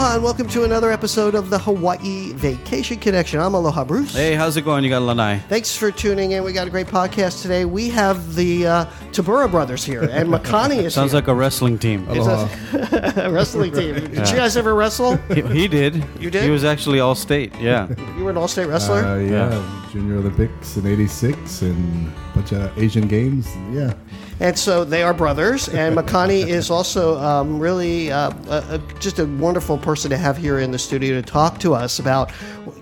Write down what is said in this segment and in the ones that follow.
Aloha and welcome to another episode of the Hawaii Vacation Connection. I'm Aloha Bruce. Hey, how's it going? You got Lanai. Thanks for tuning in. We got a great podcast today. We have the uh, Tabura brothers here, and Makani is Sounds here. like a wrestling team. It's a, a wrestling team. Did you guys ever wrestle? He, he did. You did? He was actually all state. Yeah. You were an all-state wrestler. Uh, yeah, Junior Olympics in '86 and a bunch of Asian games. Yeah, And so they are brothers, and Makani is also um, really uh, a, a, just a wonderful person to have here in the studio to talk to us about,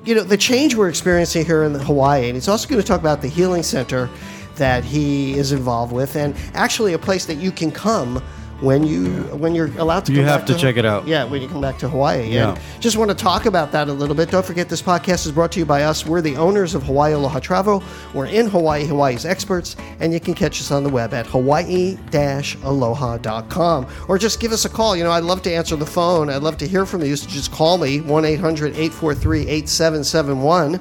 you know, the change we're experiencing here in Hawaii. And he's also going to talk about the healing center that he is involved with, and actually a place that you can come when you when you're allowed to. You come have back to check it out. Yeah, when you come back to Hawaii. Yeah. And just want to talk about that a little bit. Don't forget, this podcast is brought to you by us. We're the owners of Hawaii Aloha Travel. We're in Hawaii, Hawaii's experts, and you can catch us on the web at hawaii-aloha.com. Or just give us a call. You know, I'd love to answer the phone. I'd love to hear from you. So just call me, 1-800-843-8771,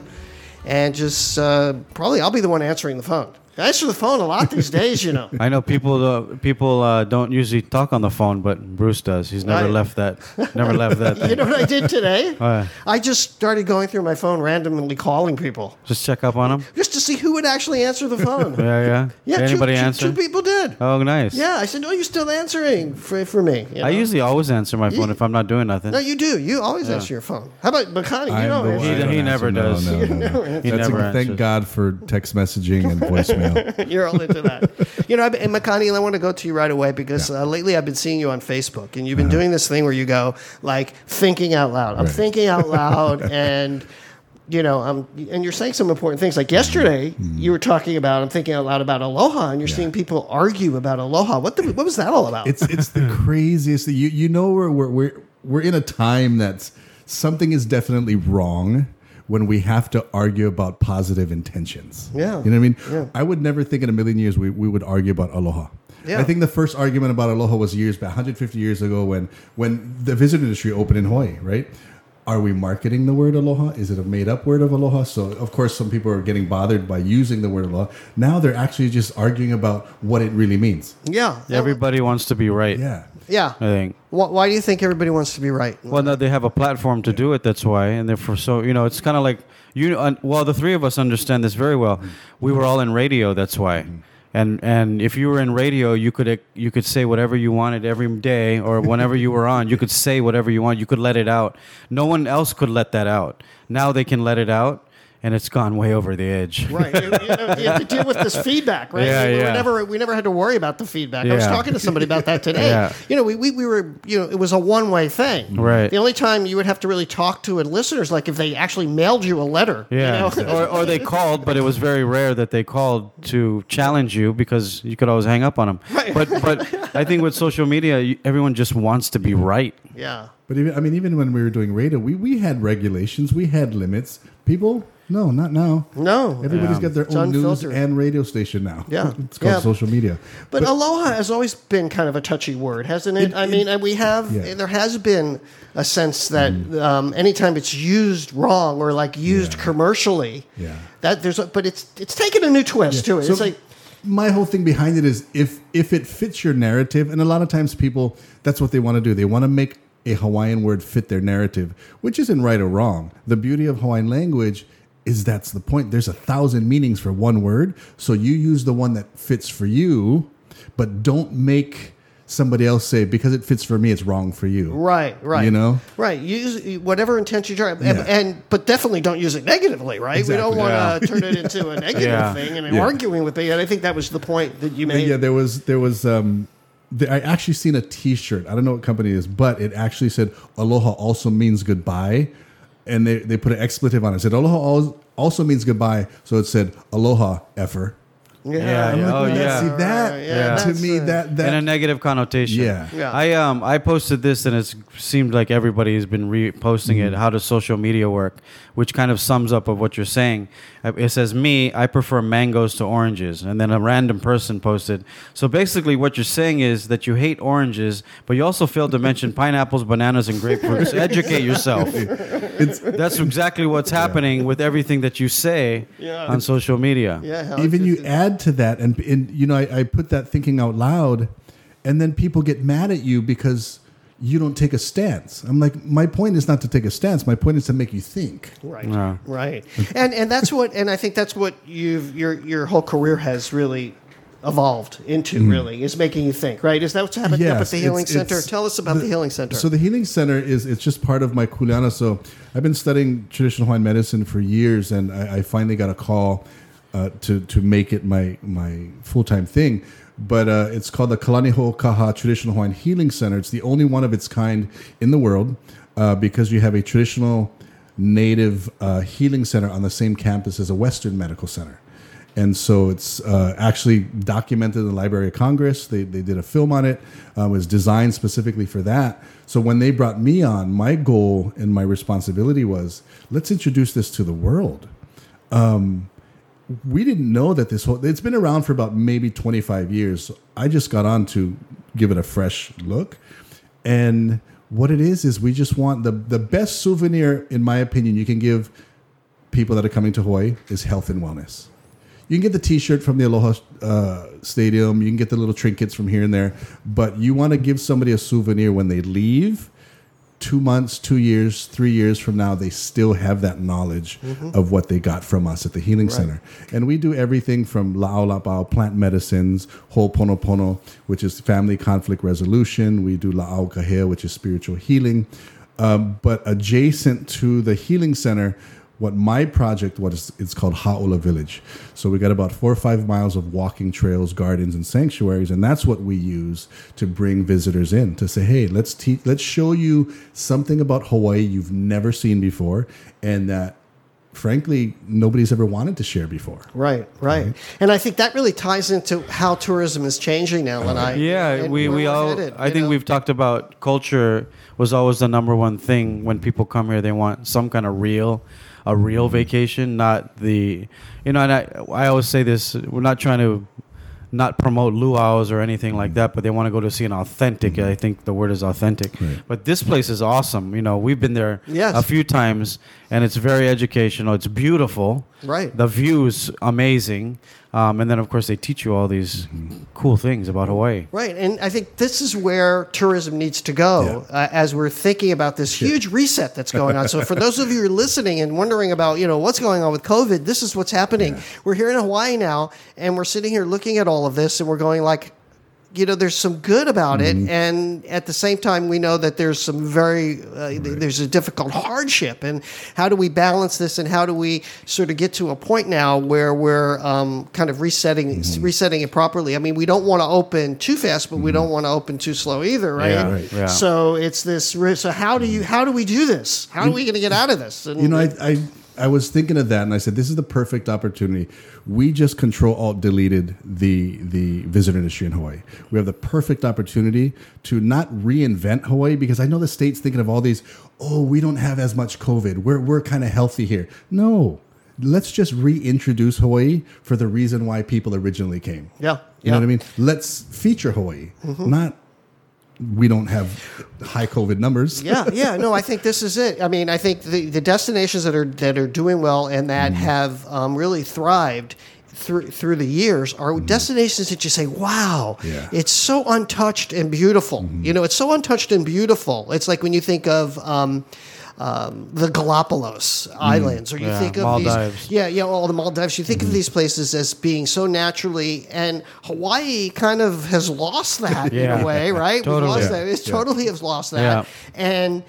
and just uh, probably I'll be the one answering the phone. I answer the phone a lot these days, you know. I know people uh, people uh, don't usually talk on the phone, but Bruce does. He's never I- left that. Never left that. You know what I did today? What? I just started going through my phone randomly calling people. Just check up on them. just to see who would actually answer the phone. Yeah, yeah. Yeah, Did anybody two, two- answer? Two, people did. Oh, nice. Yeah, I said, "No, you're still answering for, for me." you I usually always answer my phone You- if I'm not doing nothing. no, you do. You always answer your phone. How about Makani? You I'm don't. He- don't he never answer. Does. no, no, no. He That's never a, thank. God for text messaging and voicemail. You're all into that. You know, and Makani, I want to go to you right away because uh, lately I've been seeing you on Facebook, and you've been doing this thing where you go like thinking out loud. I'm Uh-huh. Right. thinking out loud, and you know, um, and you're saying some important things. Like yesterday, Mm-hmm. you were talking about I'm thinking out loud about aloha, and you're seeing people argue about aloha. What the, what was that all about? it's it's the craziest. thing. You you know we're we're we're we're in a time that's something is definitely wrong when we have to argue about positive intentions. Yeah. you know what I mean. Yeah. I would never think in a million years we, we would argue about aloha. Yeah. I think the first argument about aloha was years back, 150 years ago, when when the visitor industry opened in Hawaii. Right? Are we marketing the word aloha? Is it a made up word of aloha? So of course some people are getting bothered by using the word aloha. Now they're actually just arguing about what it really means. yeah, Everybody wants to be right. Yeah. Yeah. I think. Why, why do you think everybody wants to be right? Well, no, they have a platform to do it. That's why, and therefore, so you know, it's kind of like you. Well, the three of us understand this very well. We were all in radio. That's why. And and if you were in radio, you could eh, you could say whatever you wanted every day, or whenever you were on, you could say whatever you want. You could let it out. No one else could let that out. Now they can let it out, and it's gone way over the edge. Right, you, you know, you have to deal with this feedback, right? Yeah, we, we yeah. never we never had to worry about the feedback. I was talking to somebody about that today. Yeah. You know, we, we, we were you know it was a one way thing. Right. The only time you would have to really talk to a listener is like if they actually mailed you a letter. you Yeah, know? or, or they called, but it was very rare that they called to challenge you because you could always hang up on them. Right. But but I think with social media, everyone just wants to be right. yeah. But even, I mean, even when we were doing radio, we, we had regulations, we had limits. People, no, not now. No. Everybody's Yeah. got their It's own news and radio station now. Yeah. it's called Yeah. social media. But, aloha has always been kind of a touchy word, hasn't it? It- I it- mean, we have Yeah. there has been a sense that um, anytime it's used wrong or like used commercially, Yeah. that there's a, but it's it's taken a new twist to it. So it's like my whole thing behind it is if if it fits your narrative, and a lot of times people that's what they want to do. They want to make a Hawaiian word fit their narrative, which isn't right or wrong. The beauty of Hawaiian language is that's the point. There's a thousand meanings for one word, so you use the one that fits for you, but don't make somebody else say because it fits for me, it's wrong for you. Right, right. You know? right. Use whatever intent you try, and, Yeah. and but definitely don't use it negatively, right? We don't Exactly. want to turn it into a negative Yeah. thing and Yeah. arguing with it. And I think that was the point that you made. Yeah, there was there was um there, I actually seen a T-shirt. I don't know what company it is, but it actually said "Aloha" also means goodbye, and they they put an expletive on it. It said "Aloha" also means goodbye, so it said "Aloha" effer. Yeah, I'm yeah. like, Oh, well, yeah. See that Yeah, to that's, me uh, that in a negative connotation. Yeah. Yeah. I um I posted this and it seemed like everybody has been reposting Mm-hmm. it. How does social media work? Which kind of sums up of what you're saying. Uh, It says me, I prefer mangoes to oranges, and then a random person posted. So basically, what you're saying is that you hate oranges, but you also failed to mention pineapples, bananas, and grapefruits. Educate yourself. it's That's exactly what's happening with everything that you say Yeah. on social media. yeah, even you add to that and, and you know I, I put that thinking out loud and then people get mad at you because you don't take a stance. I'm like, my point is not to take a stance. My point is to make you think. Right. Yeah. Right. And and that's what and I think that's what you've your your whole career has really evolved into really is making you think, right? Is that what's happening up at Mm. The Healing it's- Center? it's- Tell us about the, Healing Center. So the healing center is it's just part of my kuleana. So I've been studying traditional Hawaiian medicine for years, and I, I finally got a call uh, to to make it my my full time thing. But uh, it's called the Kalani Ho'okaha Traditional Hawaiian Healing Center. It's the only one of its kind in the world uh, because you have a traditional native uh, healing center on the same campus as a Western medical center. And so it's uh, actually documented in the Library of Congress. They, they did a film on it. Uh, it was designed specifically for that. So when they brought me on, my goal and my responsibility was let's introduce this to the world. Um, we didn't know that this whole it's been around for about maybe 25 years. I just got on to give it a fresh look. And what it is is we just want the the best souvenir, in my opinion, you can give people that are coming to Hawaii is health and wellness. You can get the T-shirt from the Aloha uh, Stadium. You can get the little trinkets from here and there, but you want to give somebody a souvenir when they leave. Two months, two years, three years from now, they still have that knowledge of what they got from us at the Healing Center. And we do everything from La'au plant medicines, Ho'oponopono, which is family conflict resolution. We do La'au Kahea, which is spiritual healing. Um, but adjacent to the Healing Center, what my project was it's called Ha'ola Village. So we got about four or five miles of walking trails, gardens, and sanctuaries, and that's what we use to bring visitors in to say, hey, let's teach, let's show you something about Hawaii you've never seen before, and that frankly nobody's ever wanted to share before. Right, right, and I think that really ties into how tourism is changing now. And I, Yeah, and we, we all. headed, I think know? we've talked about culture was always the number one thing when people come here. They want some kind of real, a real vacation, not the, you know. And I I always say this: we're not trying to not promote luau's or anything like that, but they want to go to see an authentic. Mm-hmm. I think the word is authentic. But this place is awesome. You know, we've been there Yes. a few times, and it's very educational. It's beautiful. Right. The view's amazing, um, and then of course they teach you all these cool things about Hawaii. Right, and I think this is where tourism needs to go uh, as we're thinking about this huge reset that's going on. So, for those of you who are listening and wondering about, you know, what's going on with COVID, this is what's happening. We're here in Hawaii now, and we're sitting here looking at all of this, and we're going like, you know, there's some good about it, and at the same time, we know that there's some very uh, there's a difficult hardship, and how do we balance this, and how do we sort of get to a point now where we're um, kind of resetting resetting it properly? I mean, we don't want to open too fast, but we don't want to open too slow either, right? Yeah, right. Yeah. So it's this. So how do you how do we do this? How are we going to get out of this? And, You know, I, I I was thinking of that, and I said, "This is the perfect opportunity." We just control alt deleted the the visitor industry in Hawaii. We have the perfect opportunity to not reinvent Hawaii because I know the state's thinking of all these. Oh, we don't have as much COVID. We're we're kind of healthy here. No, let's just reintroduce Hawaii for the reason why people originally came. Yeah, you know what I mean. Let's feature Hawaii, mm-hmm. not. We don't have high COVID numbers. yeah, yeah. No, I think this is it. I mean, I think the, the destinations that are that are doing well and that have um, really thrived through through the years are destinations that you say, "Wow, Yeah. it's so untouched and beautiful." You know, it's so untouched and beautiful. It's like when you think of. Um, um, the Galapagos Islands, or you Yeah, think of Maldives. these, yeah, yeah, all the Maldives. You think of these places as being so naturally, and Hawaii kind of has lost that in a way, right? Totally. We've lost Yeah. that. It's Yeah. totally has lost that, Yeah. and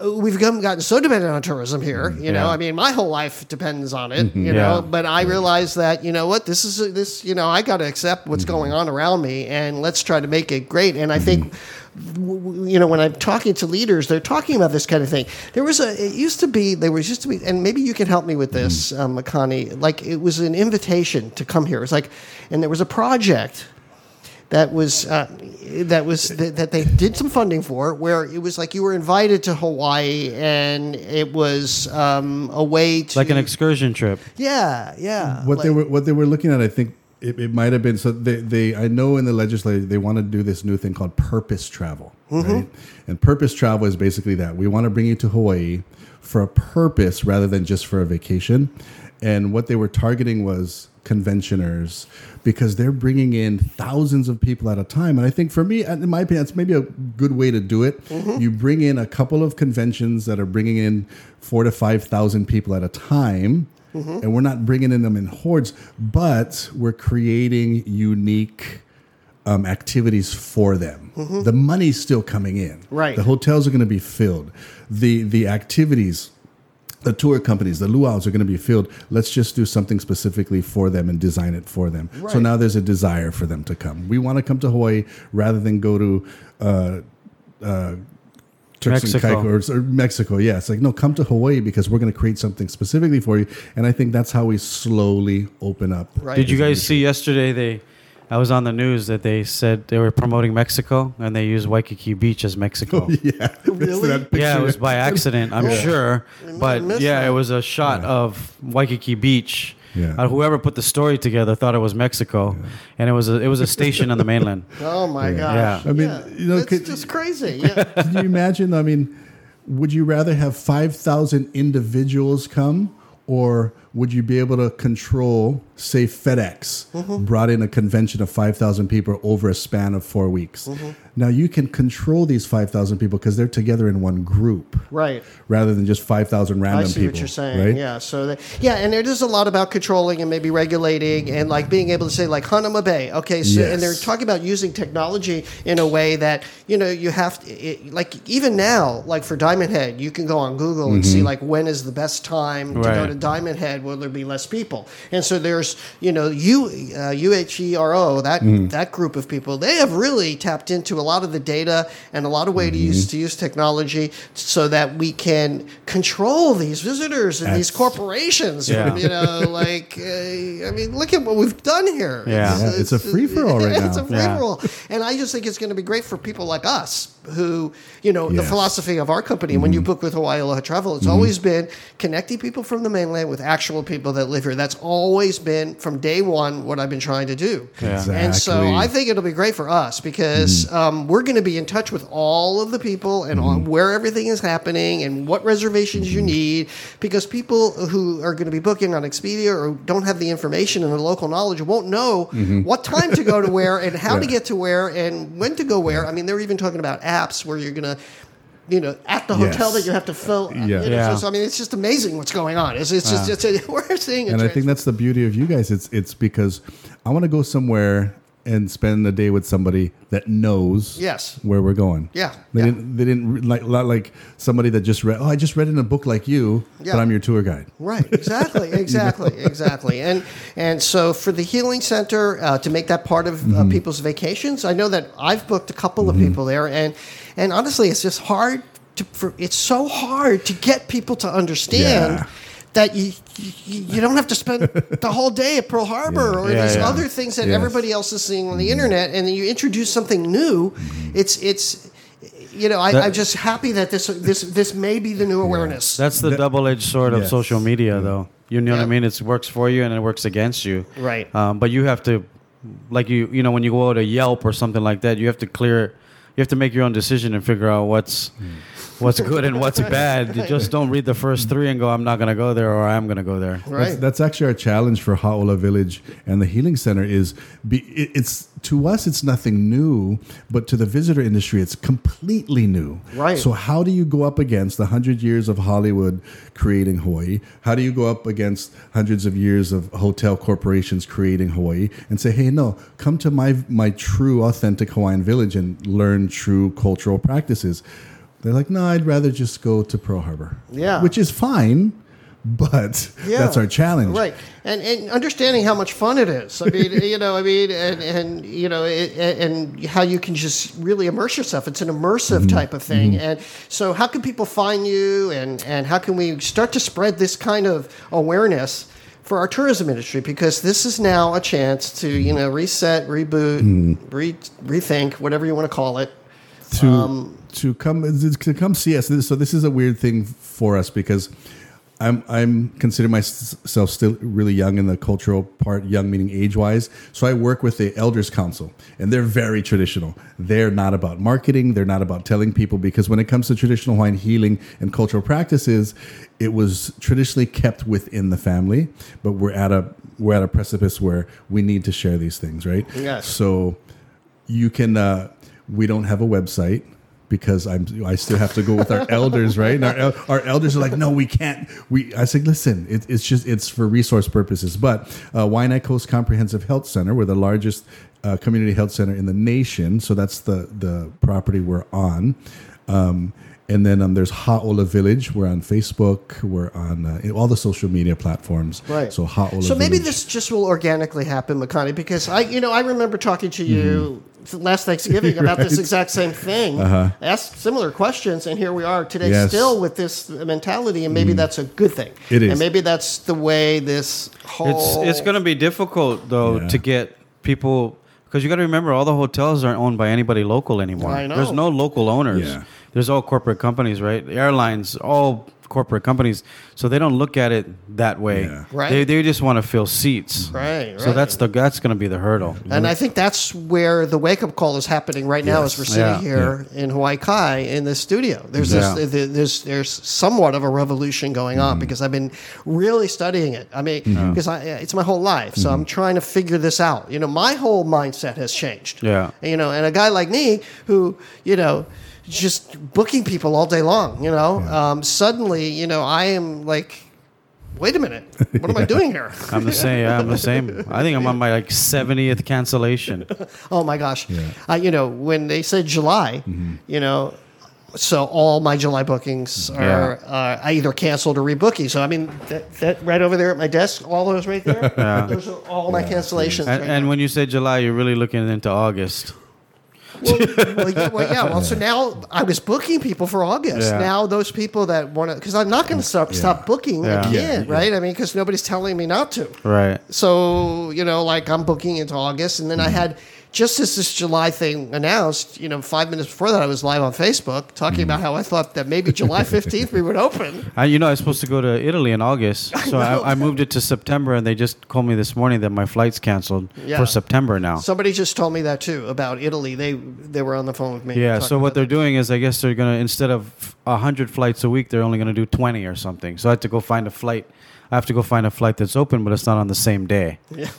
we've come, gotten so dependent on tourism here. Mm, you know, Yeah. I mean, my whole life depends on it. Mm-hmm, you Yeah. know, but I realize that you know what this is. This you know, I got to accept what's mm-hmm. going on around me, and let's try to make it great. And I think. Mm-hmm. w- You know, when I'm talking to leaders, they're talking about this kind of thing. There was a, it used to be, there was used to be, and maybe you can help me with this, um, Makani. Like, it was an invitation to come here. It's like, and there was a project that was uh, that was that, that they did some funding for where it was like you were invited to Hawaii and it was um, a way to Like an excursion trip. yeah yeah what they were what they were looking at, I think it, it might have been so they, they I know in the legislature they want to do this new thing called purpose travel. Right? And purpose travel is basically that. We want to bring you to Hawaii for a purpose rather than just for a vacation. And what they were targeting was conventioners because they're bringing in thousands of people at a time. And I think for me, in my opinion, it's maybe a good way to do it. Mm-hmm. You bring in a couple of conventions that are bringing in four to 5,000 people at a time. Mm-hmm. And we're not bringing in them in hordes, but we're creating unique um, activities for them. Mm-hmm. The money's still coming in. Right. The hotels are going to be filled. The the activities, the tour companies, the luau's are going to be filled. Let's just do something specifically for them and design it for them. So now there's a desire for them to come. We want to come to Hawaii rather than go to. Uh, uh, Turks Mexico. and Caicos or Mexico, yeah. It's like no, come to Hawaii because we're going to create something specifically for you, and I think that's how we slowly open up. Right. Did you guys see yesterday? They, I was on the news that they said they were promoting Mexico and they used Waikiki Beach as Mexico. Yeah, Really? That Yeah, it was by accident, I'm Yeah. sure. But yeah, that. it was a shot Yeah. of Waikiki Beach. Yeah. Uh, whoever put the story together thought it was Mexico, and it was a, it was a station on the mainland. Oh my Yeah. gosh! Yeah. I mean, Yeah. you know, it's could- just crazy. Yeah. Can you imagine? I mean, would you rather have 5,000 individuals come or would you be able to control, say, FedEx Mm-hmm. brought in a convention of 5,000 people over a span of four weeks? Mm-hmm. Now you can control these 5,000 people because they're together in one group right. rather than just 5,000 random people. I see people. what you're saying. Right? Yeah. So that, yeah, and it is a lot about controlling and maybe regulating and like being able to say like Hanauma Bay. Okay. So and they're talking about using technology in a way that you know you have to it, like even now like for Diamond Head you can go on Google and Mm-hmm. see like when is the best time to go to Diamond Head will there be less people and so there's you know U uh, UHERO that Mm. that group of people they have really tapped into a lot of the data and a lot of way to Mm-hmm. use to use technology so that we can control these visitors and these corporations. Yeah. You know, like uh, I mean, look at what we've done here. Yeah. Yeah, it's a free for all right now. It's a free for all, and I just think it's going to be great for people like us who, you know, the philosophy of our company when you Mm-hmm. book with Hawaii Aloha Travel, it's always been connecting people from the mainland with actual people that live here. That's always been from day one what I've been trying to do. Yeah. And so I think it'll be great for us because Mm-hmm. um, we're going to be in touch with all of the people and on where everything is happening and what reservations Mm-hmm. you need because people who are going to be booking on Expedia or don't have the information and the local knowledge won't know what time to go to where and how to Mm-hmm. Get to where and when to go where. I mean, they're even talking about apps where you're going to you know, at the hotel Yes. that you have to fill. Yeah. you know, Yeah. So, so, I mean, it's just amazing what's going on. It's, it's just, ah. it's a, we're seeing a and I think that's the beauty of you guys. It's it's because I want to go somewhere and spend a day with somebody that knows Yes. where we're going. Yeah, they yeah. didn't they didn't re- like like somebody that just read. Oh, I just read in a book like you, Yeah. but I'm your tour guide. Right, exactly, exactly, exactly, and and so for the healing center uh, to make that part of Mm-hmm. uh, people's vacations, I know that I've booked a couple of people there, and and honestly, it's just hard to. For, it's so hard to get people to understand. Yeah. That you, you you don't have to spend the whole day at Pearl Harbor or Yeah, these yeah. other things that Yes. everybody else is seeing on the mm-hmm. internet, and then you introduce something new. Mm-hmm. It's it's you know I, That- I'm just happy that this this this may be the new awareness. That's the That- double-edged sword of Yes. social media, mm-hmm. though. You know what I mean? It works for you and it works against you. Right. Um, but you have to, like you, you know, when you go out to Yelp or something like that, you have to clear, you have to make your own decision and figure out what's, mm. What's good and what's bad. You just don't read the first three and go, I'm not gonna go there or I'm gonna go there. right. That's, that's actually our challenge for Haola Village and the Healing Center is be, it, it's to us it's nothing new, but to the visitor industry it's completely new. Right. So how do you go up against the hundred years of Hollywood creating Hawaii? How do you go up against hundreds of years of hotel corporations creating Hawaii and say, hey, no, come to my my true authentic Hawaiian village and learn true cultural practices? They're like, no, I'd rather just go to Pearl Harbor. Yeah. Which is fine, but Yeah. that's our challenge. Right, and and understanding how much fun it is. I mean, you know, I mean, and and you know, it, and how you can just really immerse yourself. It's an immersive Mm-hmm. type of thing. And so, how can people find you, and and how can we start to spread this kind of awareness? For our tourism industry, because this is now a chance to you know reset, reboot, Mm-hmm. re, rethink, whatever you want to call it. To Um, to come to come see us. So this is a weird thing for us because I'm I'm consider myself still really young in the cultural part, young meaning age wise. So I work with the Elders Council, and they're very traditional. They're not about marketing. They're not about telling people because when it comes to traditional Hawaiian healing and cultural practices, it was traditionally kept within the family. But we're at a we're at a precipice where we need to share these things, right? Yes. So you can. Uh, we don't have a website because I'm I still have to go with our elders, right? And our, our elders are like, no, we can't. We I said, listen, it, it's just it's for resource purposes. But uh, Waianae Coast Comprehensive Health Center, we're the largest uh, community health center in the nation, so that's the the property we're on. Um, and then um, there's Ha'ola Village. We're on Facebook. We're on uh, all the social media platforms. Right. So Ha'ola. So maybe Village. this just will organically happen, Makani, because I, you know, I remember talking to you last Thanksgiving about this Mm-hmm. Exact same thing. Uh-huh. Asked similar questions, and here we are today, Yes. still with this mentality, and maybe that's a good thing. It is. and maybe that's the way this whole. It's it's going to be difficult though Yeah. to get people because you got to remember all the hotels aren't owned by anybody local anymore. I know. There's no local owners. Yeah. There's all corporate companies, right? Airlines, all corporate companies, so they don't look at it that way. Yeah. Right. They they just want to fill seats. Right, So that's the that's going to be the hurdle. And I think that's where the wake up call is happening right now, Yes. as we're sitting Yeah. here in Hawaii Kai in the studio. There's Yeah. this, there- there's there's somewhat of a revolution going Mm-hmm. on because I've been really studying it. I mean, because I, it's my whole life, so Mm-hmm. I'm trying to figure this out. You know, my whole mindset has changed. Yeah. You know, and a guy like me who, you know. Just booking people all day long, you know. Um, suddenly, you know, I am like, wait a minute, what am I doing here? I'm the same. Yeah, I'm the same. I think I'm on my like 70th cancellation. Oh my gosh. Yeah. Uh, you know, when they said July, you know, so all my July bookings are uh, I either canceled or rebooking. So I mean, that, that right over there at my desk, all those right there, Yeah. those are all my cancellations. And, right and when you say July, you're really looking into August. Well, well, yeah, well, yeah. Well, so now I was booking people for August. Yeah. Now those people that want to, because I'm not going to mm, stop stop booking Yeah. again, Yeah, right? I mean, because nobody's telling me not to. Right. So, you know, like I'm booking into August. And then I mm. had, just as this July thing announced, you know, five minutes before that, I was live on Facebook talking mm. about how I thought that maybe July 15th we would open. I, you know, I was supposed to go to Italy in August, so know. I, I moved it to September, and they just called me this morning that my flight's canceled Yeah. for September now. Somebody just told me that too about Italy. They they were on the phone with me. yeah, so what they're doing is, I guess they're gonna instead of hundred flights a week, they're only gonna do twenty or something. So I have to go find a flight. I have to go find a flight that's open, but it's not on the same day. yeah,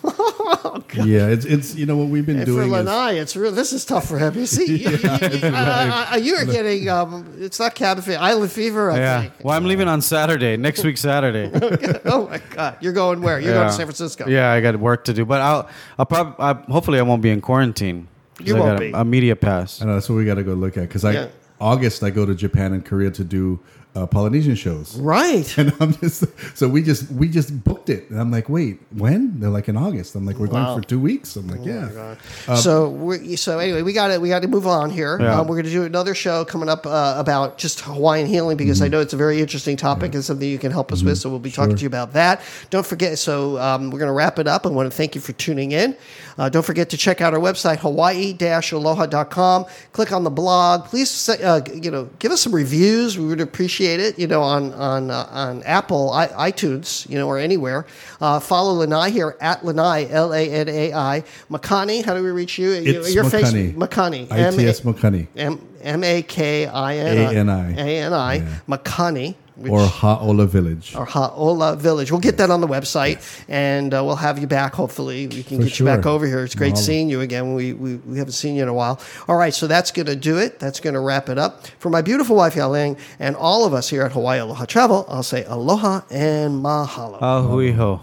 it's it's you know what we've been And for doing is Lanai, it's real. This is tough for him. You see, you, you, you, you are getting. Um, it's not cabin fever, island fever. I Yeah. think. Well, I'm leaving on Saturday, next week Saturday. oh my God, you're going where? You're going to San Francisco. Yeah, I got work to do, but I'll, I'll probably, I, hopefully, I won't be in quarantine. 'cause You I won't got be. a, a media pass. I know that's what we got to go look at because I Yeah. August I go to Japan and Korea to do uh, Polynesian shows. Right. And I'm just so we just we just booked it, and I'm like, wait, when? They're like in August. I'm like, we're Wow. going for two weeks. I'm like, yeah. so we so anyway, we got to we got to move on here. Yeah. Um, we're going to do another show coming up uh, about just Hawaiian healing because I know it's a very interesting topic and something you can help us with. So we'll be talking to you about that. Don't forget. So um, we're going to wrap it up. I want to thank you for tuning in. Uh, don't forget to check out our website hawaii-aloha.com. Click on the blog. Please say, uh, you know give us some reviews. We would appreciate it. You know on on uh, on Apple I, iTunes. You know or anywhere. Uh, follow Lanai here at Lanai L A N A I Makani. How do we reach you? It's Your face Makani. Makani. ITS Mokani M M A K I N A-N-I. A N I. Makani. Which, or Ha'ola Village. or Ha'ola Village. We'll get that on the website, and uh, we'll have you back. Hopefully, we can For get you back over here. It's great Mahalo. seeing you again. We, we we haven't seen you in a while. All right, so that's going to do it. That's going to wrap it up. For my beautiful wife Yaling and all of us here at Hawaii Aloha Travel, I'll say aloha and mahalo. A hui hou.